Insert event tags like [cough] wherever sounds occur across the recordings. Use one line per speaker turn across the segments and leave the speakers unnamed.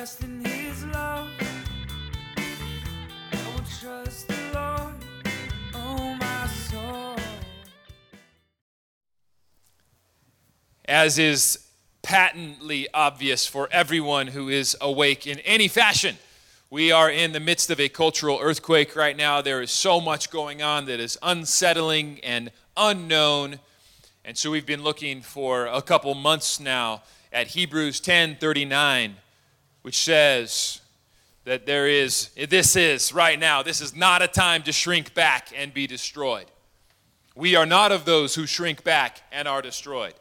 in his love. I will trust the Lord, oh my soul.
as is patently obvious for everyone who is awake in any fashion. We are in the midst of a cultural earthquake right now. There is so much going on that is unsettling and unknown. And so we've been looking for a couple months now at Hebrews 10:39, which says that there is this is right now, this is not a time to shrink back and be destroyed. We are not of those who shrink back and are destroyed.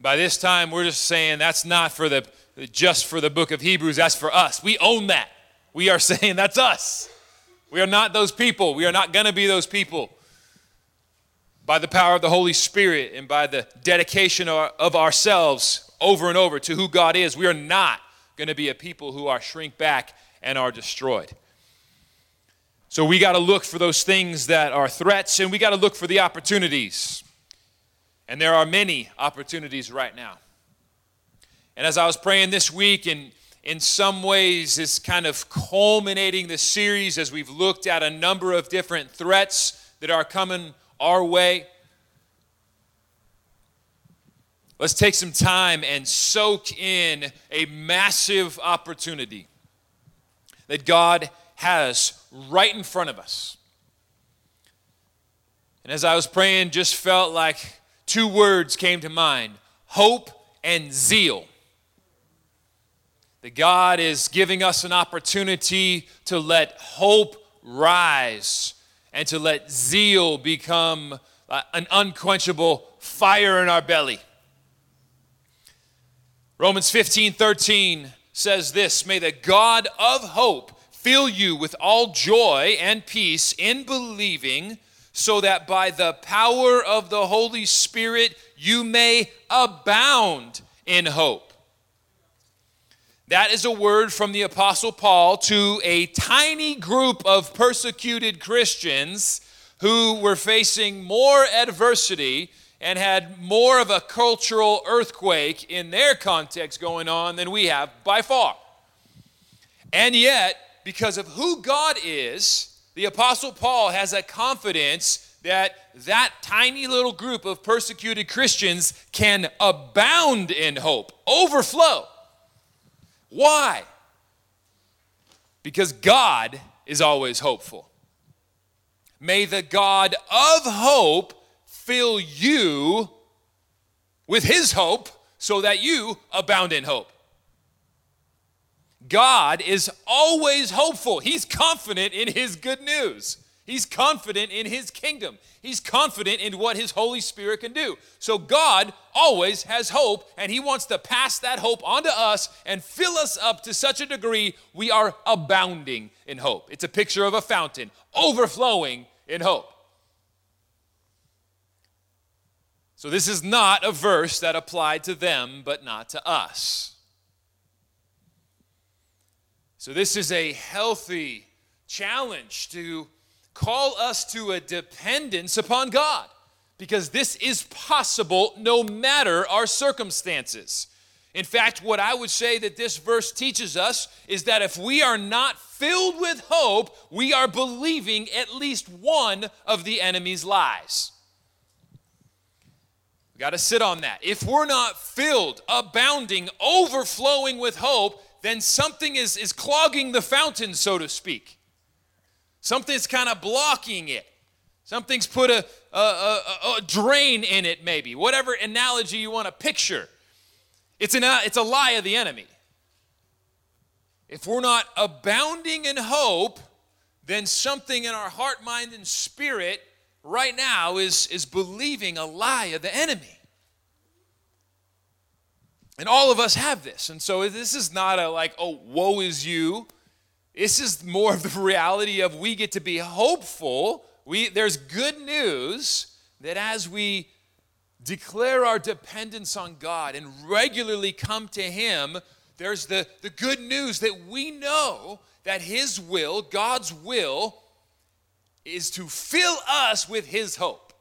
By this time, we're just saying that's not for the just for the book of Hebrews, that's for us. We own that. We are [laughs] saying that's us. We are not those people. We are not going to be those people. By the power of the Holy Spirit and by the dedication of ourselves over and over to who God is, we are not going to be a people who are shrink back and are destroyed. So we got to look for those things that are threats and we got to look for the opportunities. And there are many opportunities right now. And as I was praying this week, and in some ways, it's kind of culminating the series as we've looked at a number of different threats that are coming our way. Let's take some time and soak in a massive opportunity that God has right in front of us. And as I was praying, just felt like two words came to mind hope and zeal. That God is giving us an opportunity to let hope rise and to let zeal become uh, an unquenchable fire in our belly. Romans 15 13 says this May the God of hope fill you with all joy and peace in believing so that by the power of the Holy Spirit you may abound in hope. That is a word from the Apostle Paul to a tiny group of persecuted Christians who were facing more adversity and had more of a cultural earthquake in their context going on than we have by far. And yet, because of who God is, the Apostle Paul has a confidence that that tiny little group of persecuted Christians can abound in hope, overflow. Why? Because God is always hopeful. May the God of hope fill you with his hope so that you abound in hope. God is always hopeful. He's confident in his good news. He's confident in his kingdom. He's confident in what his Holy Spirit can do. So God always has hope, and he wants to pass that hope onto us and fill us up to such a degree we are abounding in hope. It's a picture of a fountain overflowing in hope. So this is not a verse that applied to them, but not to us. So, this is a healthy challenge to call us to a dependence upon God because this is possible no matter our circumstances. In fact, what I would say that this verse teaches us is that if we are not filled with hope, we are believing at least one of the enemy's lies. We got to sit on that. If we're not filled, abounding, overflowing with hope, then something is, is clogging the fountain, so to speak. Something's kind of blocking it. Something's put a, a, a, a, drain in it, maybe. Whatever analogy you want to picture. It's, an, uh, it's a lie of the enemy. If we're not abounding in hope, then something in our heart, mind, and spirit right now is, is believing a lie of the enemy. And all of us have this. And so this is not a like, oh, woe is you. This is more of the [laughs] reality of we get to be hopeful. We, there's good news that as we declare our dependence on God and regularly come to Him, there's the, the good news that we know that His will, God's will, is to fill us with His hope.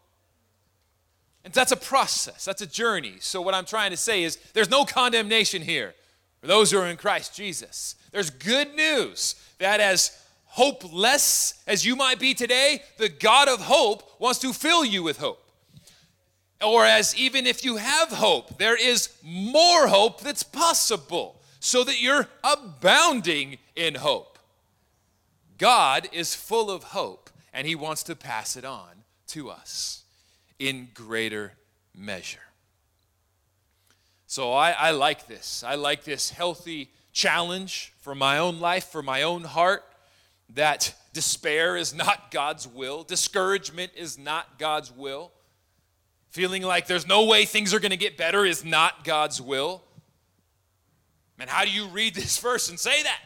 And that's a process, that's a journey. So, what I'm trying to say is there's no condemnation here. for those who are in Christ Jesus. There's good news that as hopeless as you might be today, the God of hope wants to fill you with hope. Or as even if you have hope, there is more hope that's possible so that you're abounding in hope. God is full of hope and he wants to pass it on to us in greater measure. So I, I like this. I like this healthy challenge for my own life, for my own heart, that despair is not God's will, discouragement is not God's will, feeling like there's no way things are going to get better is not God's will. And how do you read this [laughs] verse and say that?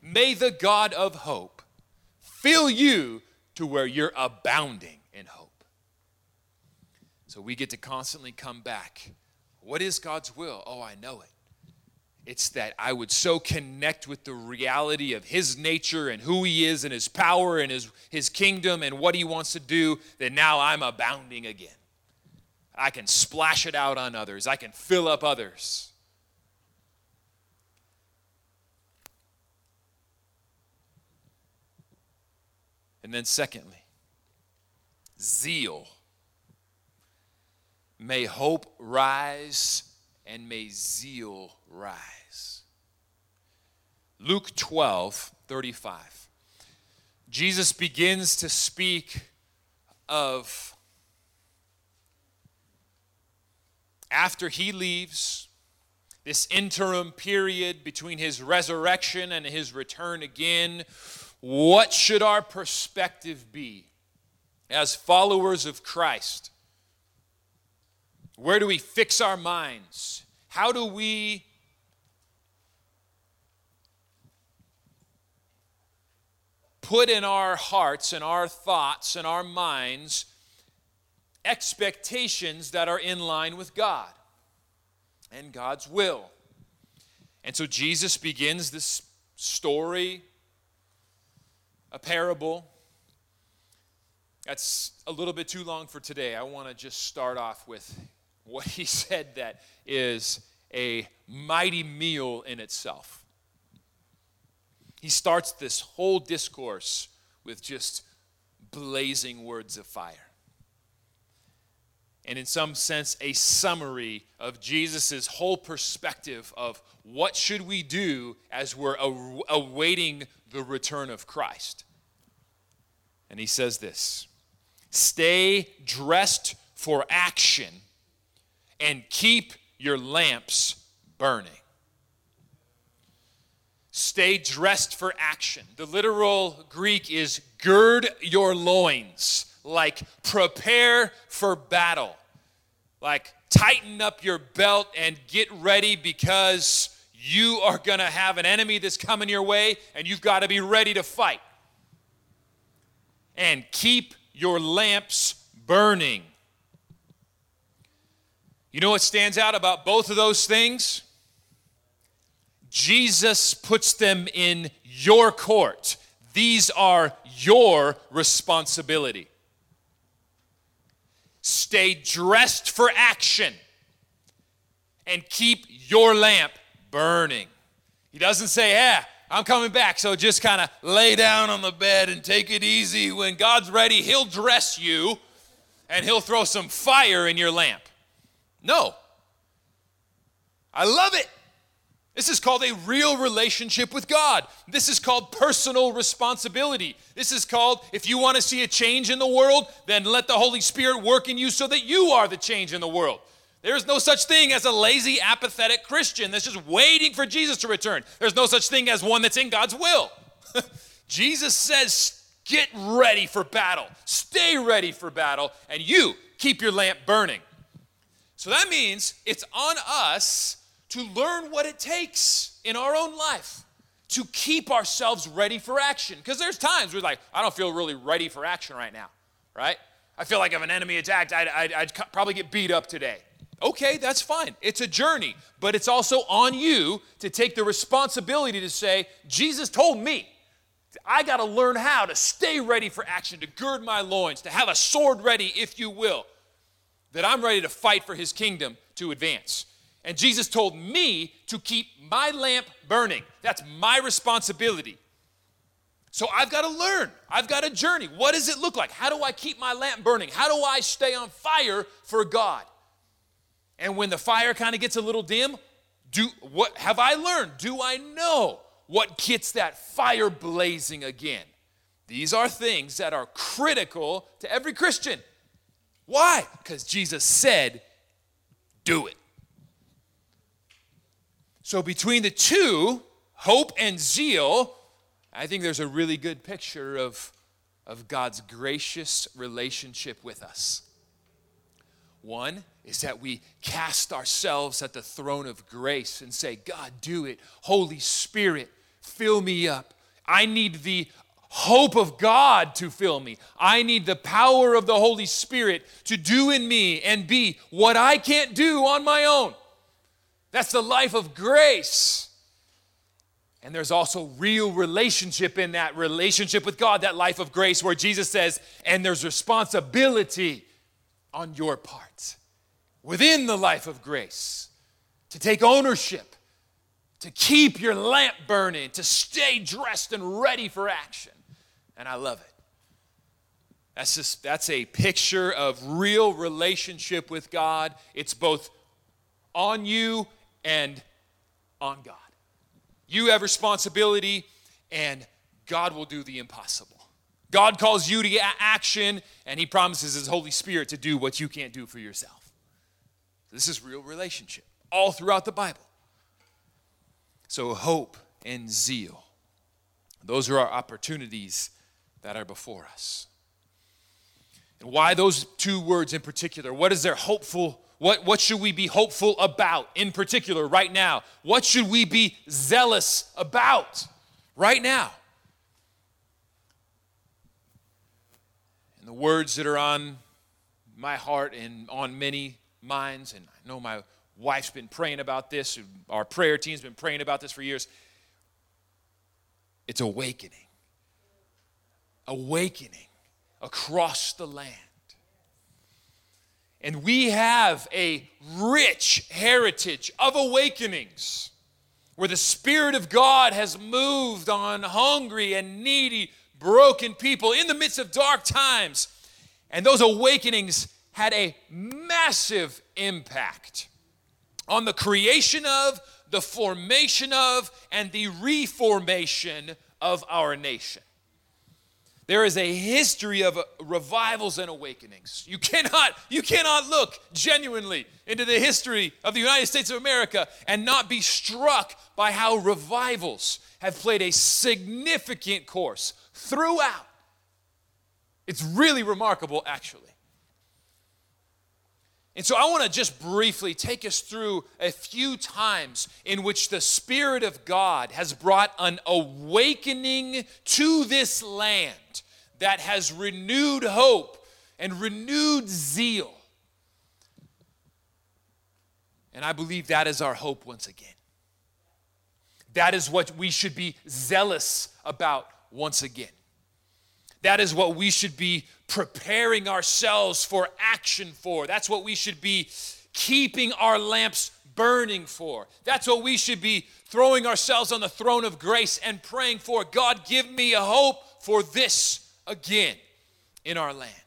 May the God of hope fill you to where you're abounding in hope. So we get to constantly come back what is God's will? Oh, I know it. It's that I would so connect with the reality of His nature and who He is and His power and His, His kingdom and what He wants to do that now I'm abounding again. I can splash it out on others, I can fill up others. And then, secondly, zeal. May hope rise and may zeal rise. Luke 12, 35. Jesus begins to speak of after he leaves, this interim period between his resurrection and his return again, what should our perspective be as followers of Christ? Where do we fix our minds? How do we put in our hearts and our thoughts and our minds expectations that are in line with God and God's will? And so Jesus begins this story, a parable. That's a little bit too long for today. I want to just start off with what he [laughs] said that is a mighty meal in itself. He starts this whole discourse with just blazing words of fire. And in some sense, a summary of Jesus' whole perspective of what should we do as we're awaiting the return of Christ. And he says this Stay dressed for action and keep your lamps burning. Stay dressed for action. The literal Greek is gird your loins, like prepare for battle. Like tighten up your belt and get ready because you are going to have an enemy that's coming your way and you've got to be ready to fight. And keep your lamps burning. You know what stands out about both of those things? Jesus puts them in your court. These are your responsibility. Stay dressed for action and keep your lamp burning. He doesn't say, yeah, I'm coming back, so just kind of lay down on the bed and take it easy. When God's ready, He'll dress you and He'll throw some fire in your lamp. No. I love it. This is called a real relationship with God. This is called personal responsibility. This is called, if you want to see a change in the world, then let the Holy Spirit work in you so that you are the change in the world. There's no such thing as a lazy, apathetic Christian that's just waiting for Jesus to return. There's no such thing as one that's in God's will. [laughs] Jesus says, Get ready for battle, stay ready for battle, and you keep your lamp burning. So that means it's on us to learn what it takes in our own life to keep ourselves ready for action. Because there's times we're like, I don't feel really ready for action right now, right? I feel like if an enemy attacked, I'd, I'd, I'd probably get beat up today. Okay, that's fine. It's a journey, but it's also on you to take the responsibility to say, Jesus told me. I got to learn how to stay ready for action, to gird my loins, to have a sword ready, if you will that I'm ready to fight for his kingdom to advance. And Jesus told me to keep my lamp burning. That's my responsibility. So I've got to learn. I've got a journey. What does it look like? How do I keep my lamp burning? How do I stay on fire for God? And when the fire kind of gets a little dim, do what have I learned? Do I know what gets that fire blazing again? These are things that are critical to every Christian. Why? Because Jesus said, do it. So between the two, hope and zeal, I think there's a really good picture of, of God's gracious relationship with us. One is that we cast ourselves at the throne of grace and say, God, do it. Holy Spirit, fill me up. I need the hope of God to fill me. I need the power of the Holy Spirit to do in me and be what I can't do on my own. That's the life of grace. And there's also real relationship in that relationship with God, that life of grace, where Jesus says, and there's responsibility on your part within the life of grace to take ownership, to keep your lamp burning, to stay dressed and ready for action. And I love it. That's just that's a picture of real relationship with God. It's both on you and on God. You have responsibility, and God will do the impossible. God calls you to action, and He promises His Holy Spirit to do what you can't do for yourself. This is real relationship all throughout the Bible. So, hope and zeal. Those are our opportunities that are before us. And why those two words in particular? What is their hopeful what, what should we be hopeful about in particular right now? What should we be zealous about right now? And the words that are on my heart and on many minds, and I know my wife's been praying about this, our prayer team's been praying about this for years. It's awakening. Awakening across the land. And we have a rich heritage of awakenings where the Spirit of God has moved on hungry and needy, broken people in the midst of dark times. And those awakenings had a massive impact on the creation of, the formation of, and the reformation of our nation. There is a history of revivals and awakenings. You cannot, you cannot look genuinely into the history of the United States of America and not be struck by how revivals have played a significant course throughout. It's really remarkable, actually. And so I want to just briefly take us through a few times in which the Spirit of God has brought an awakening to this land that has renewed hope and renewed zeal. And I believe that is our hope once again. That is what we should be zealous about once again. That is what we should be preparing ourselves for action for. That's what we should be keeping our lamps burning for. That's what we should be throwing ourselves on the throne of grace and praying for. God, give me a hope for this again in our land.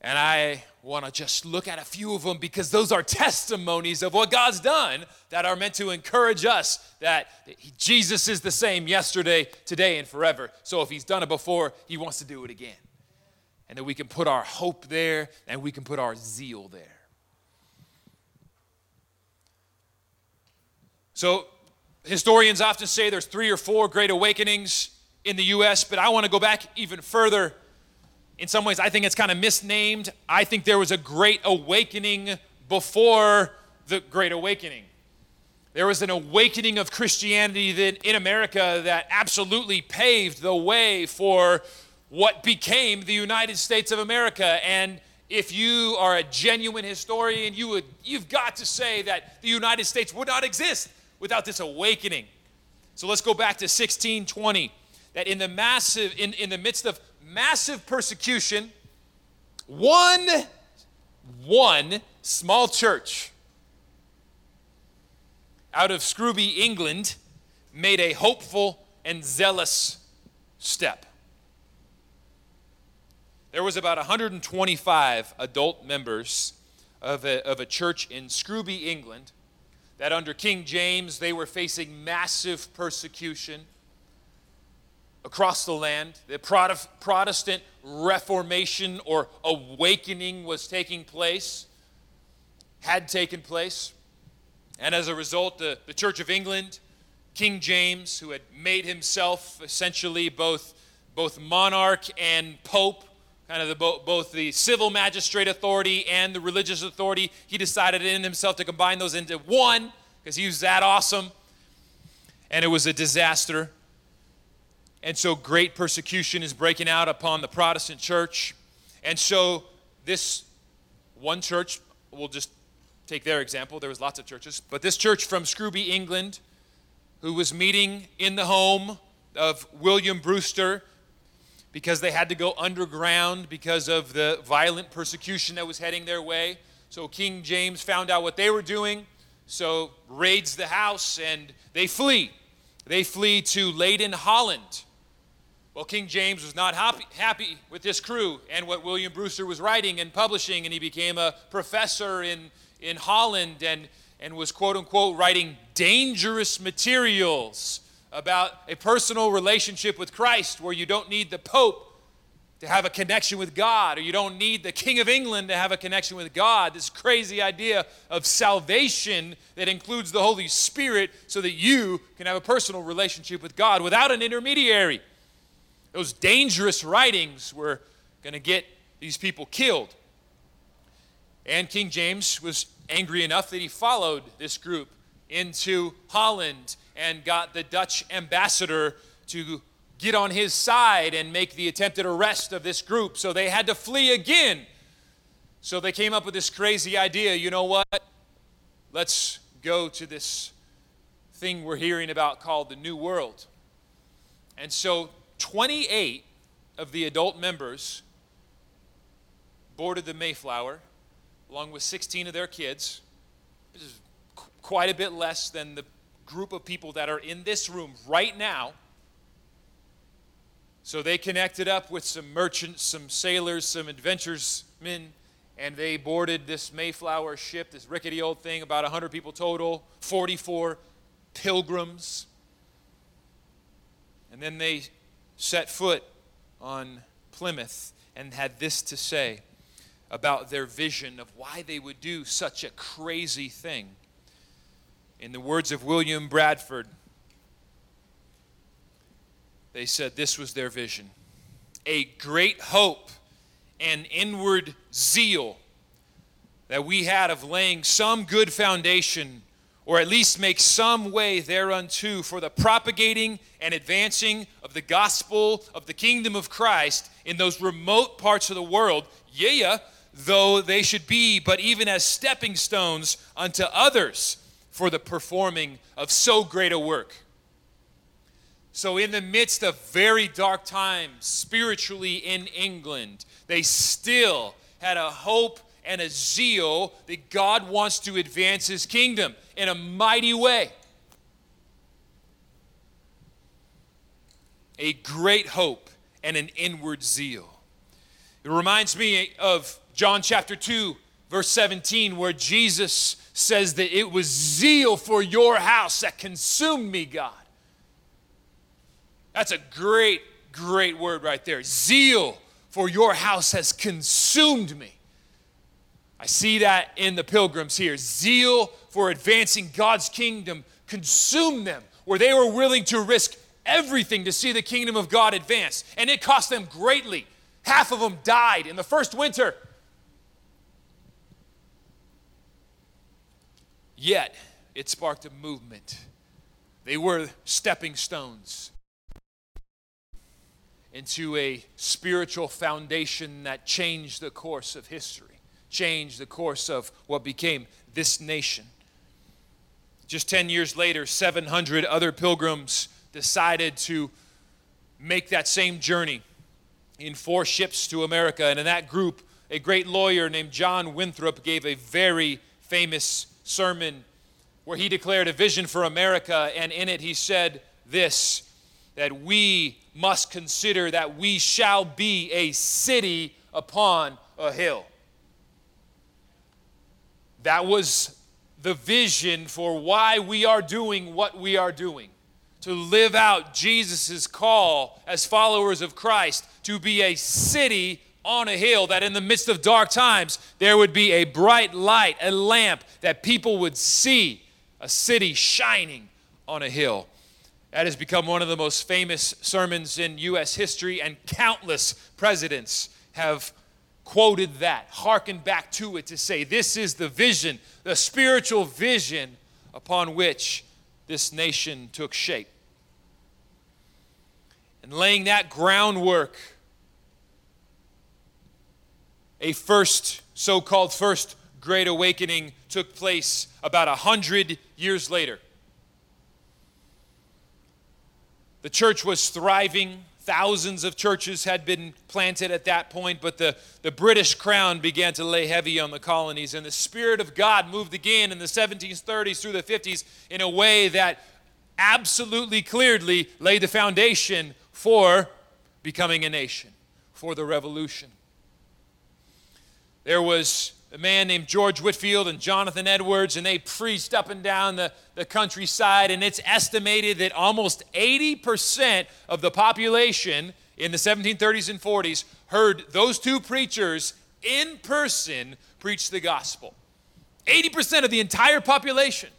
And I want to just look at a few of them because those are testimonies of what God's done that are meant to encourage us that Jesus is the same yesterday, today, and forever. So if He's done it before, He wants to do it again. And that we can put our hope there and we can put our zeal there. So historians often say there's three or four great awakenings in the US, but I want to go back even further in some ways, I think it's kind of misnamed. I think there was a great awakening before the Great Awakening. There was an awakening of Christianity that, in America that absolutely paved the way for what became the United States of America. And if you are a genuine historian, you would, you've got to say that the United States would not exist without this awakening. So let's go back to 1620. That in the massive, in, in the midst of massive persecution, one, one small church out of Scrooby, England, made a hopeful and zealous step. There was about 125 adult members of a, of a church in Scrooby, England, that under King James they were facing massive persecution across the land. The Protestant Reformation or awakening was taking place, had taken place. And as a result, the, the Church of England, King James, who had made himself essentially both, both monarch and pope, kind of the, both the civil magistrate authority and the religious authority, he decided in himself to combine those into one because he was that awesome. And it was a disaster. And so great persecution is breaking out upon the Protestant church. And so this one church, we'll just take their example. There was lots of churches, but this church from Scrooby, England, who was meeting in the home of William Brewster because they had to go underground because of the violent persecution that was heading their way. So King James found out what they were doing, so raids the house and they flee. They flee to Leyden, Holland well, King James was not happy, happy with this crew and what William Brewster was writing and publishing, and he became a professor in, in Holland and, and was, quote unquote, writing dangerous materials about a personal relationship with Christ where you don't need the Pope to have a connection with God, or you don't need the King of England to have a connection with God. This crazy idea of salvation that includes the Holy Spirit so that you can have a personal relationship with God without an intermediary. Those dangerous writings were going to get these people killed. And King James was angry enough that he followed this group into Holland and got the Dutch ambassador to get on his side and make the attempted arrest of this group. So they had to flee again. So they came up with this crazy idea you know what? Let's go to this thing we're hearing about called the New World. And so 28 of the adult members boarded the Mayflower along with 16 of their kids. This is quite a bit less than the group of people that are in this room right now. So they connected up with some merchants, some sailors, some adventuresmen, and they boarded this Mayflower ship, this rickety old thing, about 100 people total, 44 pilgrims. And then they set foot on Plymouth and had this to say about their vision of why they would do such a crazy thing. In the words of William Bradford, they said this was their vision a great hope and inward zeal that we had of laying some good foundation or at least make some way thereunto for the propagating and advancing of the gospel of the kingdom of Christ in those remote parts of the world, yea, though they should be but even as stepping stones unto others for the performing of so great a work. So, in the midst of very dark times spiritually in England, they still had a hope and a zeal that God wants to advance his kingdom in a mighty way. A great hope and an inward zeal. It reminds me of John chapter 2, verse 17, where Jesus says that it was zeal for your house that consumed me, God. That's a great, great word right there. Zeal for your house has consumed me. I see that in the pilgrims here. Zeal for advancing God's kingdom consumed them, where they were willing to risk everything to see the kingdom of God advance. And it cost them greatly. Half of them died in the first winter. Yet, it sparked a movement. They were stepping stones into a spiritual foundation that changed the course of history change the course of what became this nation. Just 10 years later, 700 other pilgrims decided to make that same journey in four ships to America. And in that group, a great lawyer named John Winthrop gave a very famous sermon where he declared a vision for America, and in it he said this that we must consider that we shall be a city upon a hill. That was the vision for why we are doing what we are doing to live out Jesus' call as followers of Christ to be a city on a hill, that in the midst of dark times, there would be a bright light, a lamp that people would see, a city shining on a hill. That has become one of the most famous sermons in U.S. history, and countless presidents have quoted that, hearkened back to it to say, This is the vision, the spiritual vision upon which this nation took shape. And laying that groundwork, a first, so called first Great Awakening took place about a hundred years later. The church was thriving. Thousands of churches had been planted at that point, but the, the British crown began to lay heavy on the colonies, and the Spirit of God moved again in the 1730s through the 50s in a way that absolutely clearly laid the foundation for becoming a nation, for the revolution. There was a man named George Whitefield and Jonathan Edwards, and they preached up and down the, the countryside. And it's estimated that almost 80% of the population in the 1730s and 40s heard those two preachers in person preach the gospel. 80% of the entire population.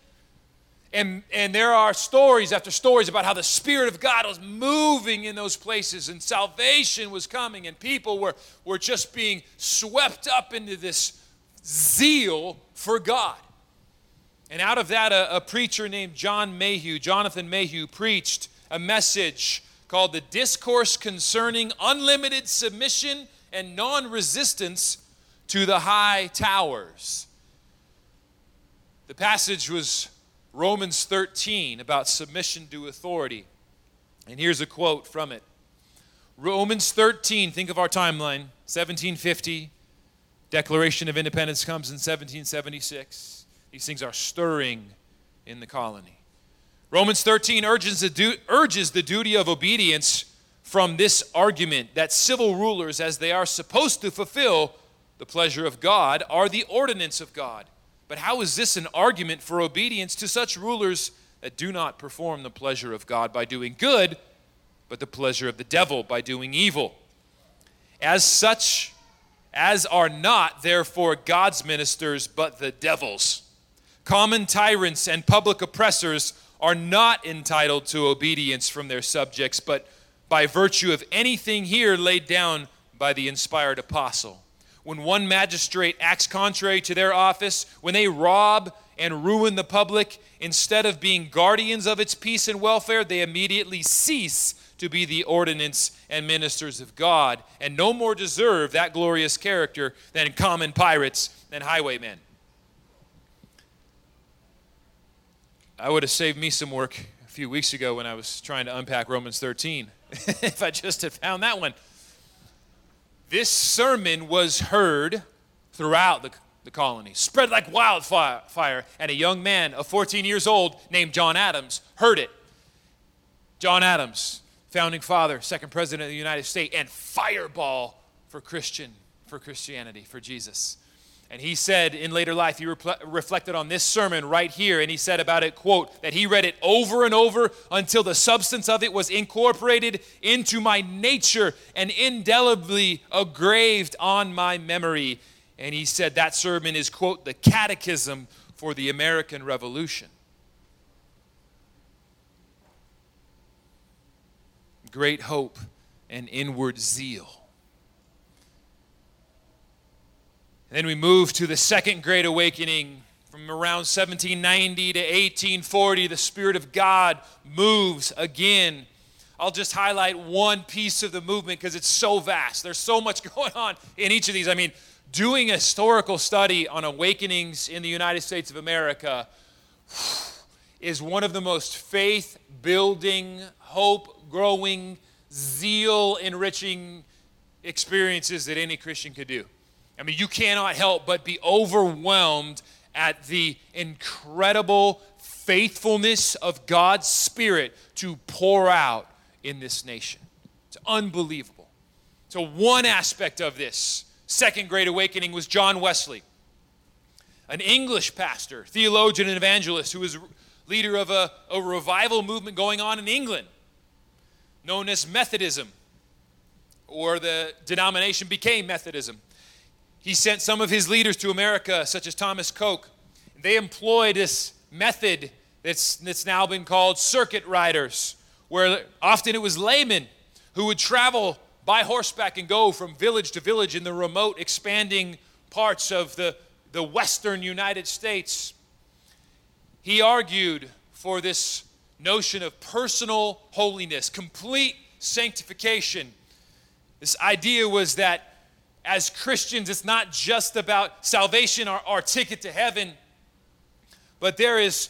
And, and there are stories after stories about how the Spirit of God was moving in those places and salvation was coming and people were, were just being swept up into this zeal for God. And out of that, a, a preacher named John Mayhew, Jonathan Mayhew, preached a message called The Discourse Concerning Unlimited Submission and Non Resistance to the Higher Powers. The passage was Romans 13 about submission to authority. And here's a quote from it Romans 13, think of our timeline, 1750 Declaration of Independence comes in 1776. These things are stirring in the colony. Romans 13 urges the, du- urges the duty of obedience from this argument that civil rulers, as they are supposed to fulfill the pleasure of God, are the ordinance of God. But how is this an argument for obedience to such rulers that do not perform the pleasure of God by doing good, but the pleasure of the devil by doing evil? As such, as are not, therefore, God's ministers, but the devil's. Common tyrants and public oppressors are not entitled to obedience from their subjects, but by virtue of anything here laid down by the inspired apostle. When one magistrate acts contrary to their office, when they rob and ruin the public, instead of being guardians of its peace and welfare, they immediately cease to be the ordinance and ministers of God, and no more deserve that glorious character than common pirates and highwaymen. I would have saved me some work a few weeks ago when I was trying to unpack Romans 13 [laughs] if I just had found that one. This sermon was heard throughout the, the colony, spread like wildfire, fire, and a young man of 14 years old named John Adams heard it. John Adams, founding father, second president of the United States, and fireball for Christian, for Christianity, for Jesus. And he said in later life, he reflected on this sermon right here, and he said about it, quote, that he read it over and over until the substance of it was incorporated into my nature and indelibly engraved on my memory. And he said that sermon is, quote, the catechism for the American Revolution. Great hope and inward zeal. And then we move to the second great awakening from around 1790 to 1840. The Spirit of God moves again. I'll just highlight one piece of the movement because it's so vast. There's so much [laughs] going on in each of these. I mean, doing a historical study on awakenings in the United States of America [sighs] is one of the most faith building, hope growing, zeal enriching experiences that any Christian could do. I mean, you cannot help but be overwhelmed at the incredible faithfulness of God's Spirit to pour out in this nation. It's unbelievable. So, one aspect of this second great awakening was John Wesley, an English pastor, theologian, and evangelist who was leader of a, a revival movement going on in England known as Methodism, or the denomination became Methodism. He sent some of his leaders to America, such as Thomas Coke. They employed this method that's, that's now been called circuit riders, where often it was laymen who would travel by horseback and go from village to village in the remote, expanding parts of the, the western United States. He argued for this notion of personal holiness, complete sanctification. This idea was that as Christians, it's not just about salvation, our, ticket to heaven, but there is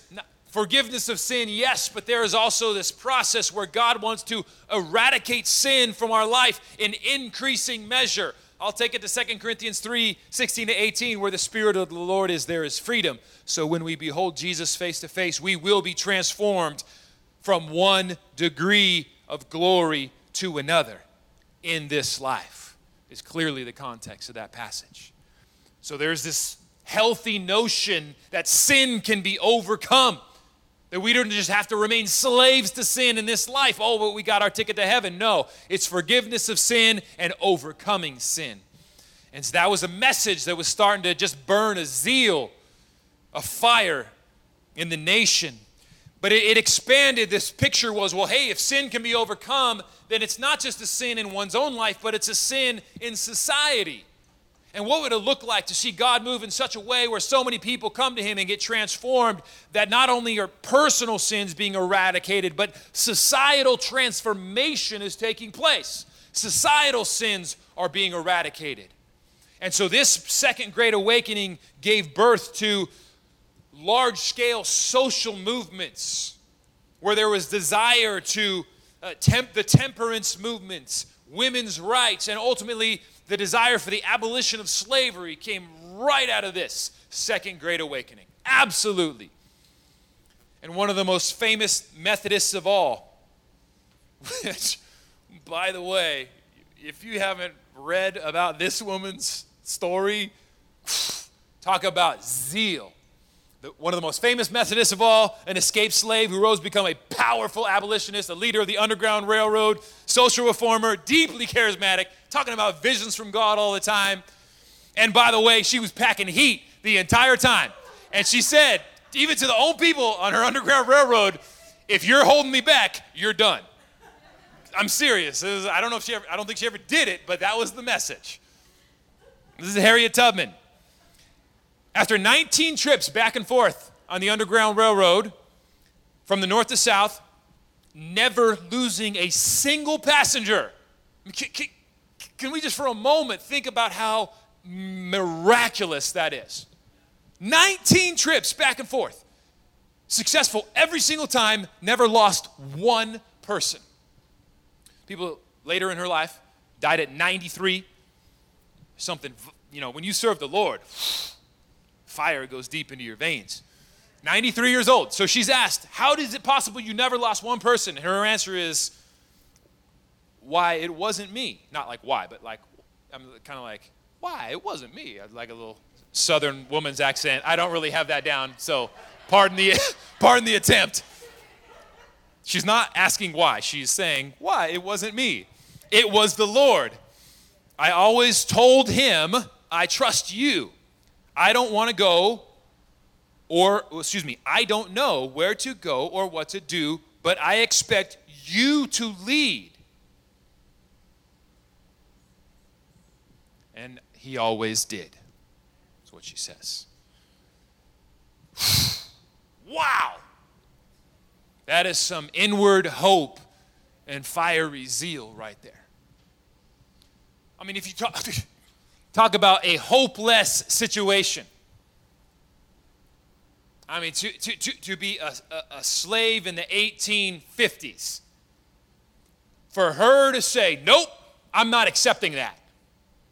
forgiveness of sin, yes, but there is also this process where God wants to eradicate sin from our life in increasing measure. I'll take it to 2 Corinthians 3 16 to 18, where the Spirit of the Lord is, there is freedom. So when we behold Jesus face to face, we will be transformed from one degree of glory to another in this life, is clearly the context of that passage. So there's this healthy notion that sin can be overcome. That we don't just have to remain slaves to sin in this life. Oh, but we got our ticket to heaven. No, it's forgiveness of sin and overcoming sin. And so that was a message that was starting to just burn a zeal, a fire in the nation. But it, it, expanded. This picture was well, hey, if sin can be overcome, then it's not just a sin in one's own life, but it's a sin in society. And what would it look like to see God move in such a way where so many people come to Him and get transformed that not only are personal sins being eradicated, but societal transformation is taking place? Societal sins are being eradicated. And so, this second great awakening gave birth to large scale social movements where there was desire to uh, temp- the temperance movements, women's rights, and ultimately the desire for the abolition of slavery came right out of this second great awakening. Absolutely. And one of the most famous Methodists of all, [laughs] which, by the way, if you haven't read about this woman's story, [sighs] talk about zeal the, one of the most famous Methodists of all, an escaped slave who rose to become a powerful abolitionist, a leader of the Underground Railroad, social reformer, deeply charismatic, talking about visions from God all the time. And by the way, she was packing heat the entire time. And she said, even to the old people on her Underground Railroad, if you're holding me back, you're done. I'm serious. I don't know if she ever, I don't think she ever did it, but that was the message. This is Harriet Tubman. After 19 trips back and forth on the Underground Railroad from the north to south, never losing a single passenger. Can, can, can, we just for a moment think about how miraculous that is? 19 trips back and forth. Successful every single time, never lost one person. People later in her life died at 93. Something, you know, when you serve the Lord, fire goes deep into your veins. 93 years old. So she's asked, How is it possible you never lost one person? And her answer is, Why, it wasn't me. Not like why, but like, I'm kind of like, Why, it wasn't me. Like a little southern woman's accent. I don't really have that down, so pardon the, [laughs] pardon the attempt. She's not asking why. She's saying, Why, it wasn't me. It was the Lord. I always told him, I trust you. I don't want to go, or, excuse me, I don't know where to go or what to do, but I expect you to lead. And he always did. That's what she says. [sighs] wow! That is some inward hope and fiery zeal right there. I mean, if you talk, [laughs] Talk about a hopeless situation. I mean, to, to, to, to be a, a, slave in the 1850s, for her to say, Nope, I'm not accepting that.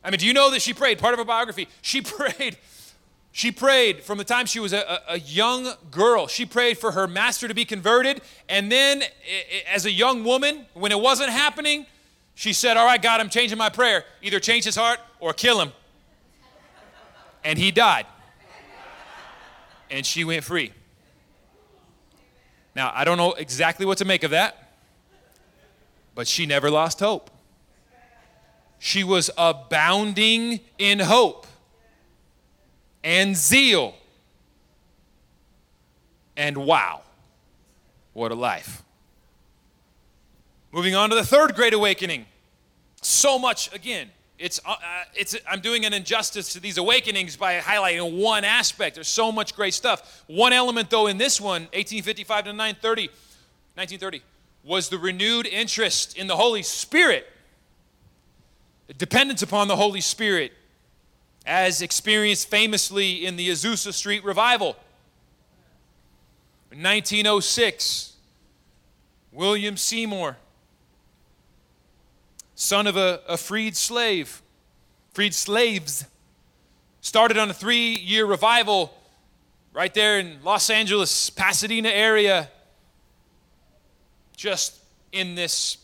I mean, do you know that she prayed? Part of her biography. She [laughs] prayed. She prayed from the time she was a, a, young girl. She prayed for her master to be converted. And then, as a young woman, when it wasn't happening, she said, All right, God, I'm changing my prayer. Either change his heart or kill him. And he died. And she went free. Now, I don't know exactly what to make of that, but she never lost hope. She was abounding in hope and zeal. And wow, what a life. Moving on to the third great awakening. So much, again, it's, uh, uh, it's, I'm doing an injustice to these awakenings by highlighting one aspect. There's so much great stuff. One element, though, in this one, 1855 to 930, 1930, was the renewed interest in the Holy Spirit, dependence upon the Holy Spirit, as experienced famously in the Azusa Street revival. In 1906, William Seymour, son of a, a freed slave, freed slaves, started on a three year revival right there in Los Angeles, Pasadena area, just in this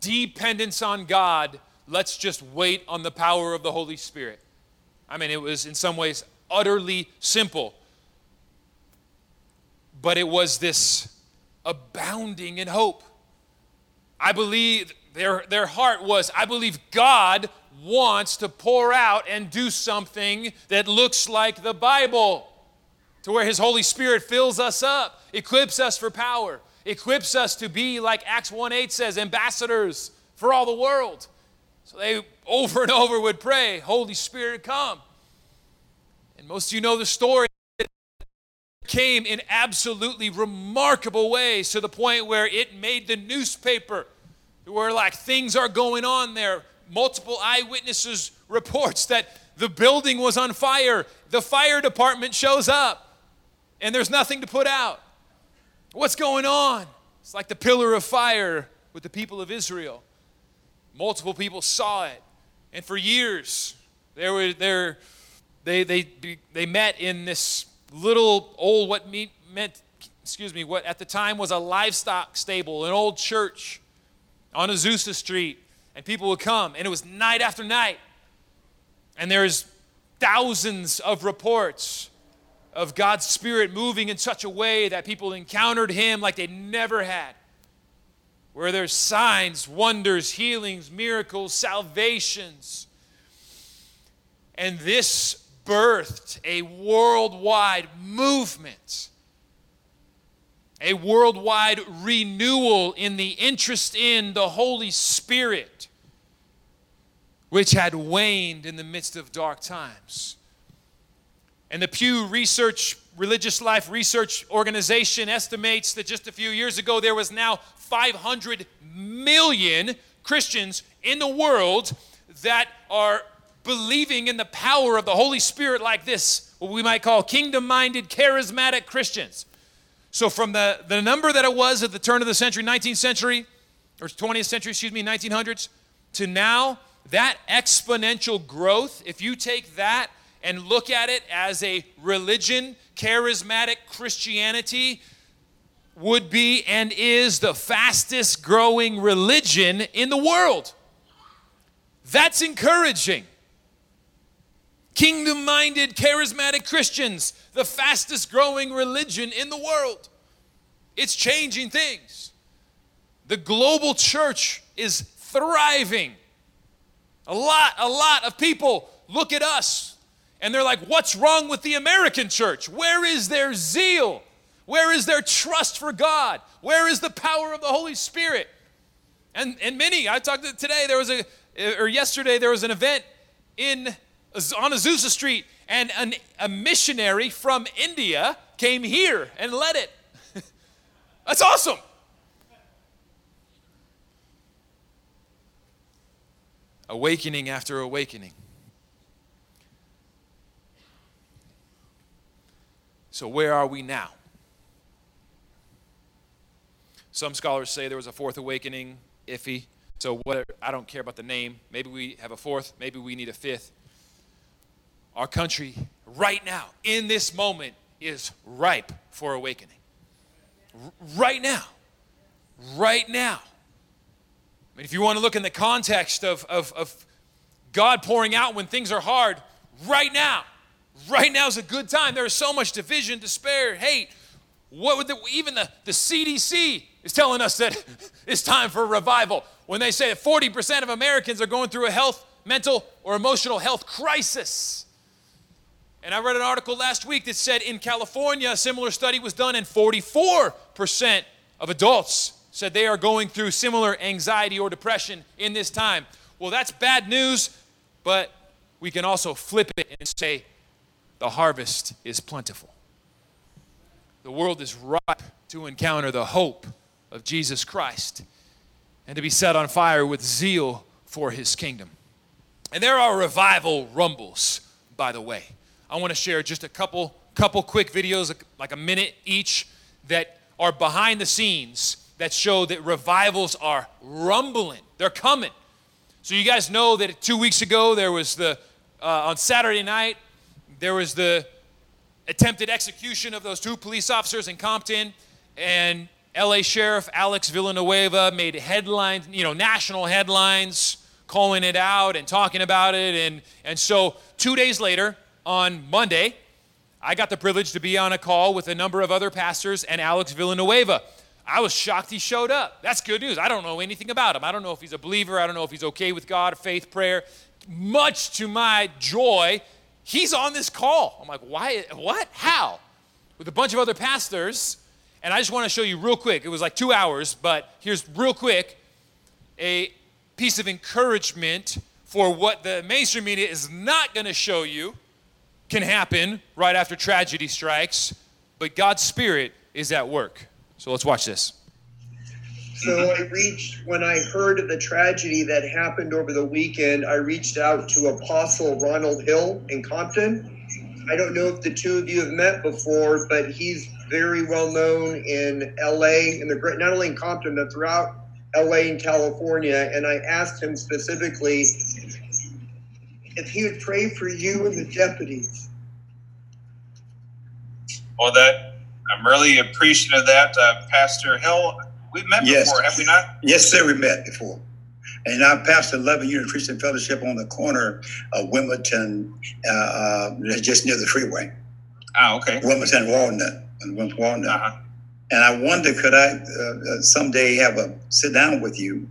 dependence on God. Let's just wait on the power of the Holy Spirit. I mean, it was in some ways utterly simple, but it was this abounding in hope. I believe their, their heart was, I believe God wants to pour out and do something that looks like the Bible, to where His Holy Spirit fills us up, equips us for power, equips us to be, like Acts 1 8 says, ambassadors for all the world. So they over and over would pray, Holy Spirit, come. And most of you know the story came in absolutely remarkable ways to the point where it made the newspaper where like things are going on there. Multiple eyewitnesses reports that the building was on fire. The fire department shows up and there's nothing to put out. What's going on? It's like the pillar of fire with the people of israel. Multiple people saw it. And for years they were there they they they met in this little old what me, meant excuse me what at the time was a livestock stable an old church on azusa street and people would come and it was night after night. And there's thousands of reports of god's spirit moving in such a way that people encountered him like they never had where there's signs wonders healings miracles salvations. And this birthed a worldwide movement, a worldwide renewal in the interest in the Holy Spirit, which had waned in the midst of dark times. And the Pew Research Religious Life Research Organization estimates that just a few years ago there was now 500 million Christians in the world that are believing in the power of the Holy Spirit like this, what we might call kingdom minded, charismatic Christians. So, from the, the number that it was at the turn of the century, 19th century, or 20th century, excuse me, 1900s, to now, that exponential growth, if you take that and look at it as a religion, charismatic Christianity, would be and is the fastest growing religion in the world. That's encouraging. Kingdom minded, charismatic Christians, the fastest growing religion in the world. It's changing things. The global church is thriving. A lot, a lot of people look at us and they're like, what's wrong with the American church? Where is their zeal? Where is their trust for God? Where is the power of the Holy Spirit? And, and many, I talked to today, there was a, or yesterday, there was an event in on Azusa Street, and an, a missionary from India came here and led it. [laughs] That's awesome. Awakening after awakening. So, where are we now? Some scholars say there was a fourth awakening, iffy. So what I don't care about the name. Maybe we have a fourth, maybe we need a fifth. Our country right now in this moment is ripe for awakening. R- right now. Right now. I mean, if you want to look in the context of, of, of God pouring out when things are hard, right now, right now is a good time. There is so much division, despair, hate. What would the, even the, the CDC is telling us that [laughs] it's time for revival when they say that 40% of Americans are going through a health, mental, or emotional health crisis. And I read an article last week that said in California, a similar study was done, and 44% of adults said they are going through similar anxiety or depression in this time. Well, that's bad news, but we can also flip it and say the harvest is plentiful. The world is ripe to encounter the hope of Jesus Christ and to be set on fire with zeal for his kingdom. And there are revival rumbles, by the way. I want to share just a couple couple quick videos like a minute each that are behind the scenes that show that revivals are rumbling. They're coming. So you guys know that two weeks ago there was the uh, on Saturday night there was the attempted execution of those two police officers in Compton, and L.A. Sheriff Alex Villanueva made headlines, you know, national headlines, calling it out and talking about it, and and so two days later on Monday. I got the privilege to be on a call with a number of other pastors and Alex Villanueva. I was shocked he showed up. That's good news. I don't know anything about him. I don't know if he's a believer. I don't know if he's okay with God, faith, prayer. Much to my joy, he's on this call. I'm like, why? What? How? With a bunch of other pastors. And I just want to show you real quick. It was like two hours, but here's real quick a piece of encouragement for what the mainstream media is not going to show you can happen right after tragedy strikes, but God's Spirit is at work. So let's watch this.
So I reached, when I heard of the tragedy that happened over the weekend, I reached out to Apostle Ronald Hill in Compton. I don't know if the two of you have met before, but he's very well known in LA, in the great, not only in Compton, but throughout LA and California. And I asked him specifically if he would pray for you and the deputies.
Well, that I'm really appreciative of that, uh, Pastor Hill. We've met
Yes.
before, have we not?
Yes, sir, we met before. And I pastor Love and Unity Christian Fellowship on the corner of Wilmington, uh, uh, just near the freeway.
Ah, okay.
Wilmington Walnut, and Wilmington Walnut.
Uh-huh.
And I wonder, could I uh, uh, someday have a sit down with you?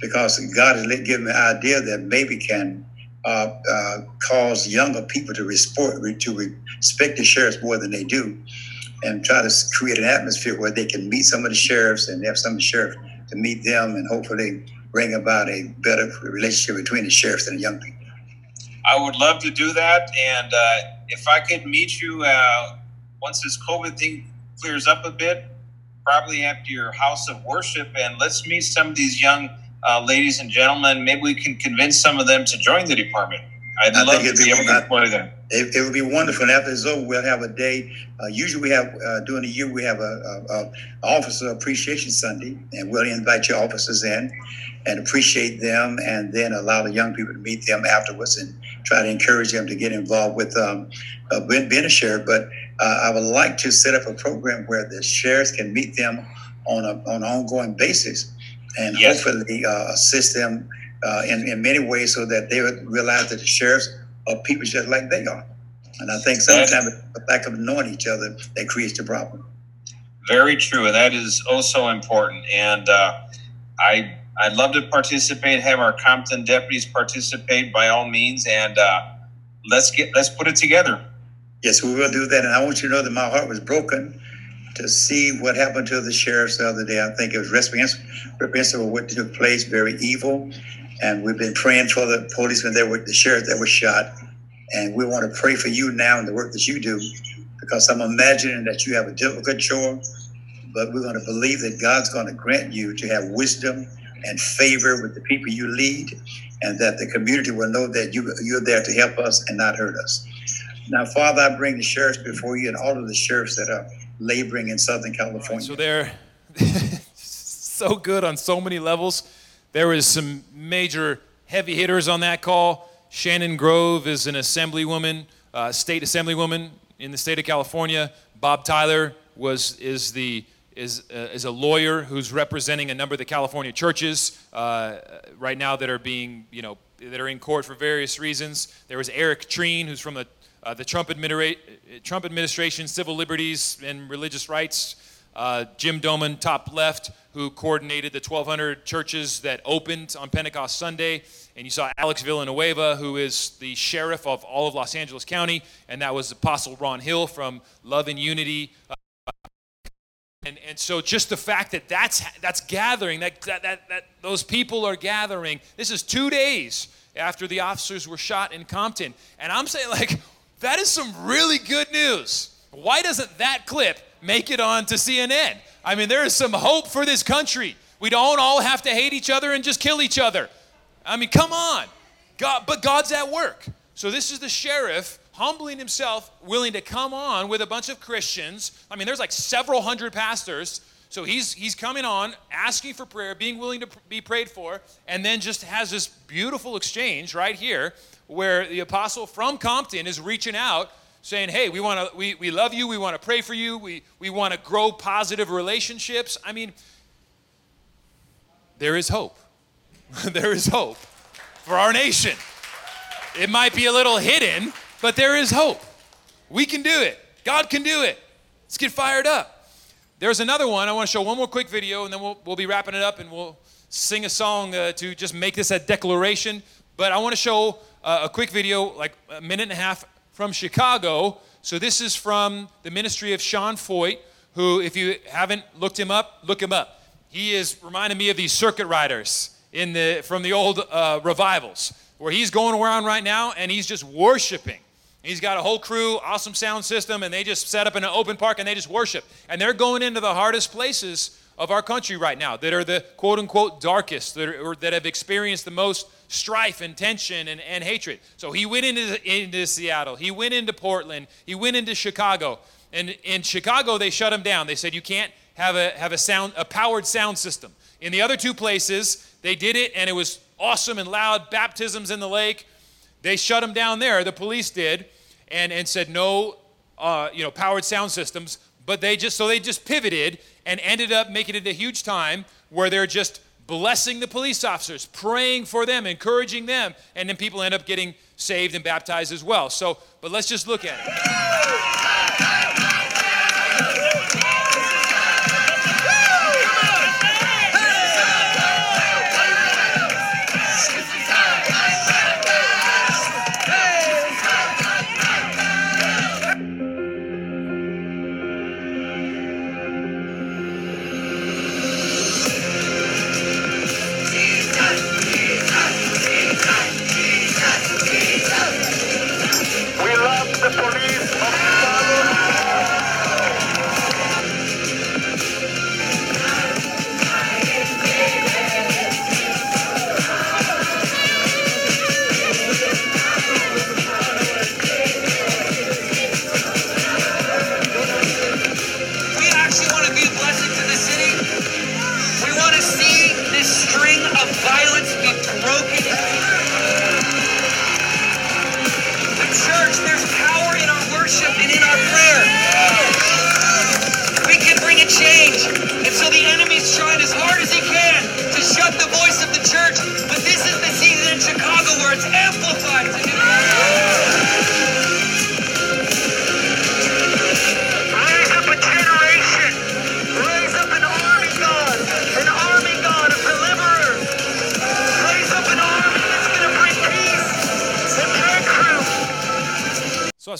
Because God has given me an idea that maybe can uh, uh, cause younger people to respect, to respect the sheriffs more than they do, and try to create an atmosphere where they can meet some of the sheriffs and have some of the sheriffs to meet them, and hopefully bring about a better relationship between the sheriffs and the young people.
I would love to do that. And uh, if I could meet you uh, once this COVID thing clears up a bit, probably after your house of worship, and let's meet some of these young uh, ladies and gentlemen. Maybe we can convince some of them to join the department. I'd
I
love to be
be-
able to employ them.
It, it would be wonderful. And after it's over, we'll have a day. Uh, usually, we have uh, during the year we have a, a, a officer appreciation Sunday, and we'll invite your officers in and appreciate them, and then allow the young people to meet them afterwards and try to encourage them to get involved with um, uh, being, being a sheriff. But uh, I would like to set up a program where the sheriffs can meet them on a on an ongoing basis, and
Yes.
hopefully uh, assist them uh, in in many ways so that they would realize that the sheriffs are people just like they are. And I think sometimes the lack of knowing each other that creates the problem.
Very true. and That is also important. And uh, I I'd love to participate. Have our Compton deputies participate by all means, and uh, let's get let's put it together.
Yes, we will do that. And I want you to know that my heart was broken to see what happened to the sheriffs the other day. I think it was reprehensible, reprehensible what took place, very evil. And we've been praying for the policemen that were the sheriff that was shot. And we want to pray for you now and the work that you do, because I'm imagining that you have a difficult chore, but we're going to believe that God's going to grant you to have wisdom and favor with the people you lead, and that the community will know that you, you're there to help us and not hurt us. Now, Father, I bring the sheriffs before you and all of the sheriffs that are laboring in Southern California.
So they're [laughs] so good on so many levels. There was some major heavy hitters on that call. Shannon Grove is an assemblywoman, uh, state assemblywoman in the state of California. Bob Tyler was is the is, uh, is a lawyer who's representing a number of the California churches uh, right now that are being you know that are in court for various reasons. There was Eric Treene, who's from the uh, the Trump, administra- Trump administration, civil liberties and religious rights. Uh, Jim Domen, top left, who coordinated the 1,200 churches that opened on Pentecost Sunday. And you saw Alex Villanueva, who is the sheriff of all of Los Angeles County. And that was Apostle Ron Hill from Love and Unity. Uh, and, and so just the fact that that's, that's gathering, that, that, that, that those people are gathering, this is two days after the officers were shot in Compton. And I'm saying, like, that is some really good news. Why doesn't that clip make it on to CNN? I mean, there is some hope for this country. We don't all have to hate each other and just kill each other. I mean, come on. God, but God's at work. So this is the sheriff humbling himself, willing to come on with a bunch of Christians. I mean, there's like several hundred pastors. So he's he's coming on, asking for prayer, being willing to be prayed for, and then just has this beautiful exchange right here where the apostle from Compton is reaching out saying, Hey, we, wanna, we, we love you. We want to pray for you. We, we want to grow positive relationships. I mean, there is hope. [laughs] there is hope for our nation. It might be a little hidden, but there is hope. We can do it. God can do it. Let's get fired up. There's another one. I want to show one more quick video, and then we'll, we'll be wrapping it up and we'll sing a song uh, to just make this a declaration. But I want to show uh, a quick video, like a minute and a half from Chicago. So this is from the ministry of Sean Feucht, who, if you haven't looked him up, look him up. He is reminding me of these circuit riders in the from the old uh, revivals, where he's going around right now and he's just worshiping. He's got a whole crew, awesome sound system, and they just set up in an open park and they just worship. And they're going into the hardest places of our country right now that are the quote unquote darkest, that, are, that have experienced the most strife and tension and, and hatred. So he went into, into Seattle, he went into Portland, he went into Chicago. And in Chicago, they shut him down. They said, you can't have a, have a, sound, a powered sound system. In the other two places, they did it and it was awesome and loud, baptisms in the lake. They shut him down there, the police did, and, and said no uh, you know, powered sound systems. But they just, so they just pivoted and ended up making it a huge time where they're just blessing the police officers, praying for them, encouraging them, and then people end up getting saved and baptized as well. So, but let's just look at it.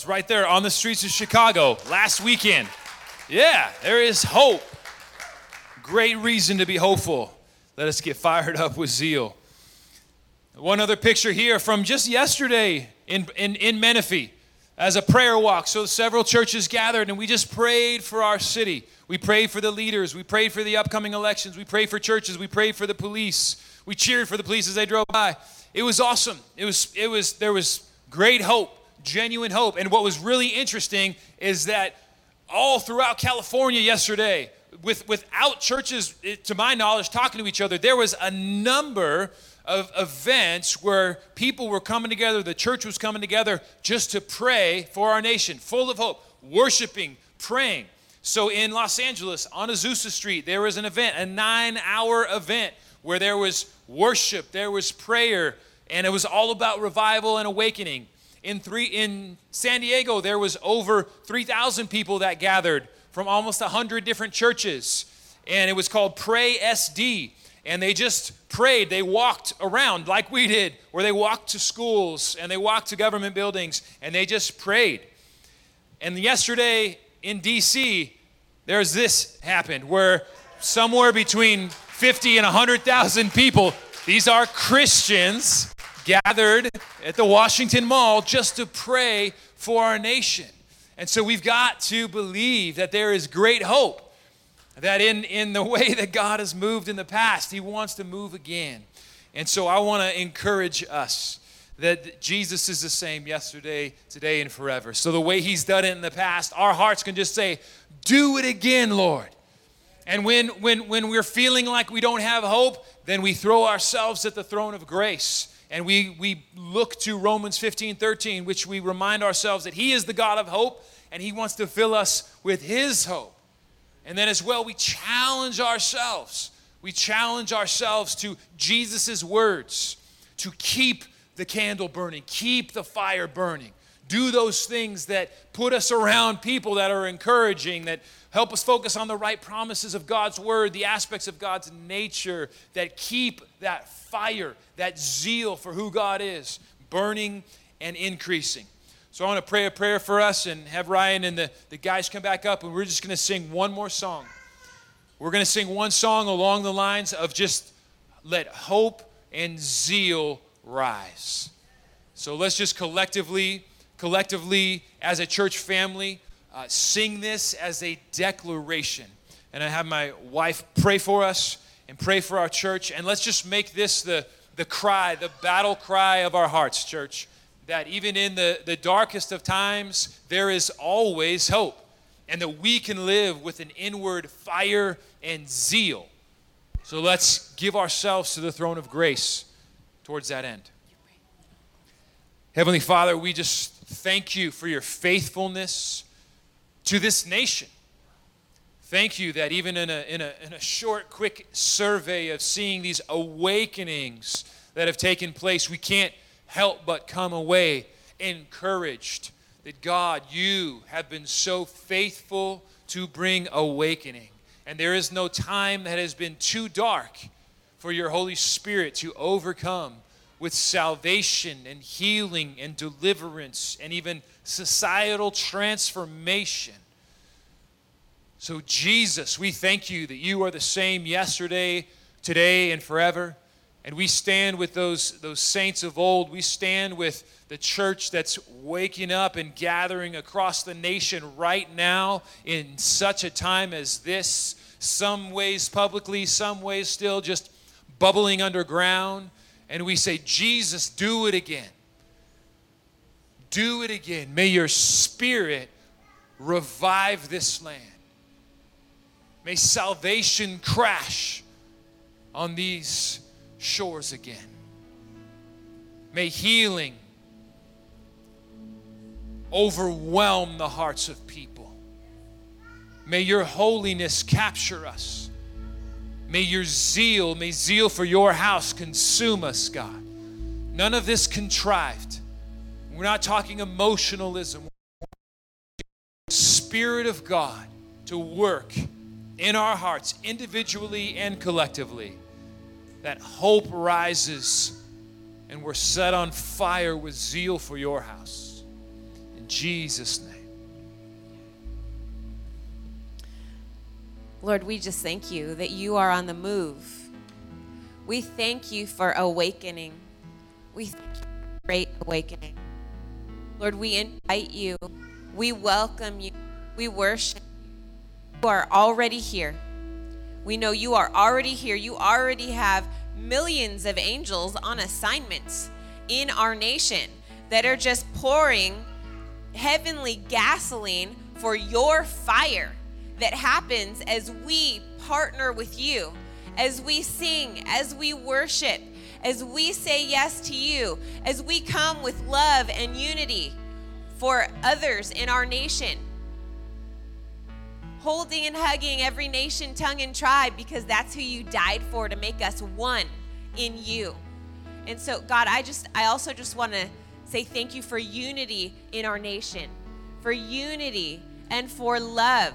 It's
right there on the streets of Chicago last weekend. Yeah, there is hope. Great reason to be hopeful. Let us get fired up with zeal. One other picture here from just yesterday in, in, in Menifee as a prayer walk. So several churches gathered and we just prayed for our city. We prayed for the leaders. We prayed for the upcoming elections. We prayed for churches. We prayed for the police. We cheered for the police as they drove by. It was awesome. It was, it was, there was great hope, genuine hope. And what was really interesting is that all throughout California yesterday, with, without churches, to my knowledge, talking to each other, there was a number of events where people were coming together, the church was coming together just to pray for our nation, full of hope, worshiping, praying. So in Los Angeles, on Azusa Street, there was an event, a nine hour event where there was worship, there was prayer, and it was all about revival and awakening. In, three, in San Diego, there was over 3,000 people that gathered from almost 100 different churches. And it was called Pray SD. And they just prayed. They walked around like we did, where they walked to schools and they walked to government buildings and they just prayed. And yesterday in DC, there's this happened where somewhere between 50 and 100,000 people, these are Christians, gathered at the Washington Mall just to pray for our nation. And so we've got to believe that there is great hope. That in, in the [laughs] way that God has moved in the past, He wants to move again. And so I want to encourage us that Jesus is the same yesterday, today, and forever. So the way He's done it in the past, our hearts can just say, Do it again, Lord. And when, when, when we're feeling like we don't have hope, then we throw ourselves at the throne of grace and we, we look to Romans 15 13, which we remind ourselves that He is the God of hope and He wants to fill us with His hope. And then as well, we challenge ourselves. We challenge ourselves to Jesus' words to keep the candle burning, keep the fire burning. Do those things that put us around people that are encouraging, that help us focus on the right promises of God's word, the aspects of God's nature that keep that fire, that zeal for who God is, burning and increasing. So I want to pray a prayer for us and have Ryan and the, the guys come back up, and we're just going to sing one more song. We're going to sing one song along the lines of just let hope and zeal rise. So let's just collectively, collectively, as a church family, uh, sing this as a declaration. And I have my wife pray for us and pray for our church. And let's just make this the, the cry, the battle cry of our hearts, church. That even in the, the darkest of times, there is always hope. And that we can live with an inward fire and zeal. So let's give ourselves to the throne of grace towards that end. Heavenly Father, we just thank you for your faithfulness to this nation. Thank you that even in a, in, a, in a short, quick survey of seeing these awakenings that have taken place, we can't help but come away encouraged that God, you have been so faithful to bring awakening. And there is no time that has been too dark for your Holy Spirit to overcome with salvation and healing and deliverance and even societal transformation. So, Jesus, we thank you that you are the same yesterday, today, and forever. And we stand with those, those saints of old. We stand with the church that's waking up and gathering across the nation right now in such a time as this. Some ways publicly, some ways still just bubbling underground. And we say, Jesus, do it again. Do it again. May your spirit revive this land. May salvation crash on these shores again. May healing overwhelm the hearts of people. May your holiness capture us. May your zeal, may zeal for your house consume us, God. None of this contrived. We're not talking emotionalism. Spirit of God to work in our hearts, individually and collectively, that hope rises and we're set on fire with zeal for your house. In Jesus' name.
Lord, we just thank you that you are on the move. We thank you for awakening. We thank you for great awakening. Lord, we invite you. We welcome you. We worship you You are already here. We know you are already here. You already have millions of angels on assignments in our nation that are just pouring heavenly gasoline for your fire that happens as we partner with you, as we sing, as we worship, as we say yes to you, as we come with love and unity for others in our nation. Holding and hugging every nation, tongue, and tribe because that's who you died for to make us one in you. And so, God, I just, I also just want to say thank you for unity in our nation, for unity and for love.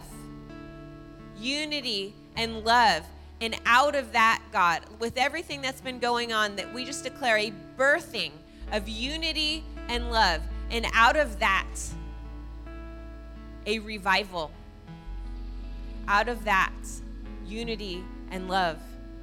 Unity and love. And out of that, God, with everything that's been going on, that we just declare a birthing of unity and love. And out of that, a revival. Out of that, unity and love,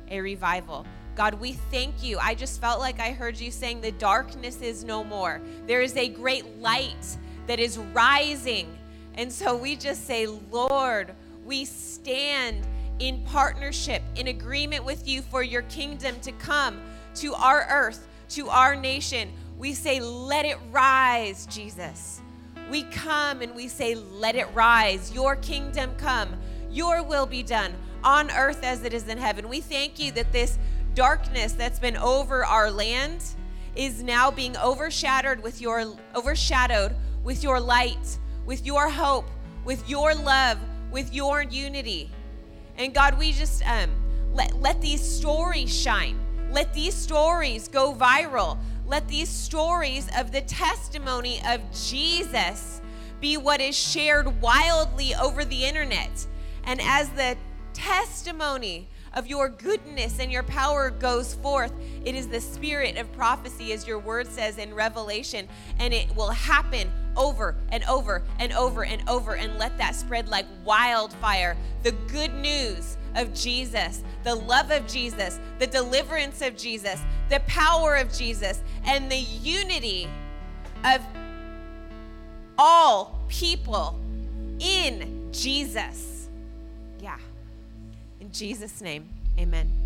a revival. God, we thank you. I just felt like I heard you saying the darkness is no more. There is a great light that is rising. And so we just say, Lord, we stand in partnership, in agreement with you for your kingdom to come to our earth, to our nation. We say, let it rise, Jesus. We come and we say, let it rise. Your kingdom come. Your will be done on earth as it is in heaven. We thank you that this darkness that's been over our land is now being overshadowed with your overshadowed with your light, with your hope, with your love, with your unity. And God, we just um, let, let these stories shine. Let these stories go viral. Let these stories of the testimony of Jesus be what is shared wildly over the internet. And as the testimony of your goodness and your power goes forth. It is the spirit of prophecy, as your word says in Revelation, and it will happen over and over and over and over. And let that spread like wildfire. The good news of Jesus, the love of Jesus, the deliverance of Jesus, the power of Jesus, and the unity of all people in Jesus. Yeah. In Jesus' name, amen.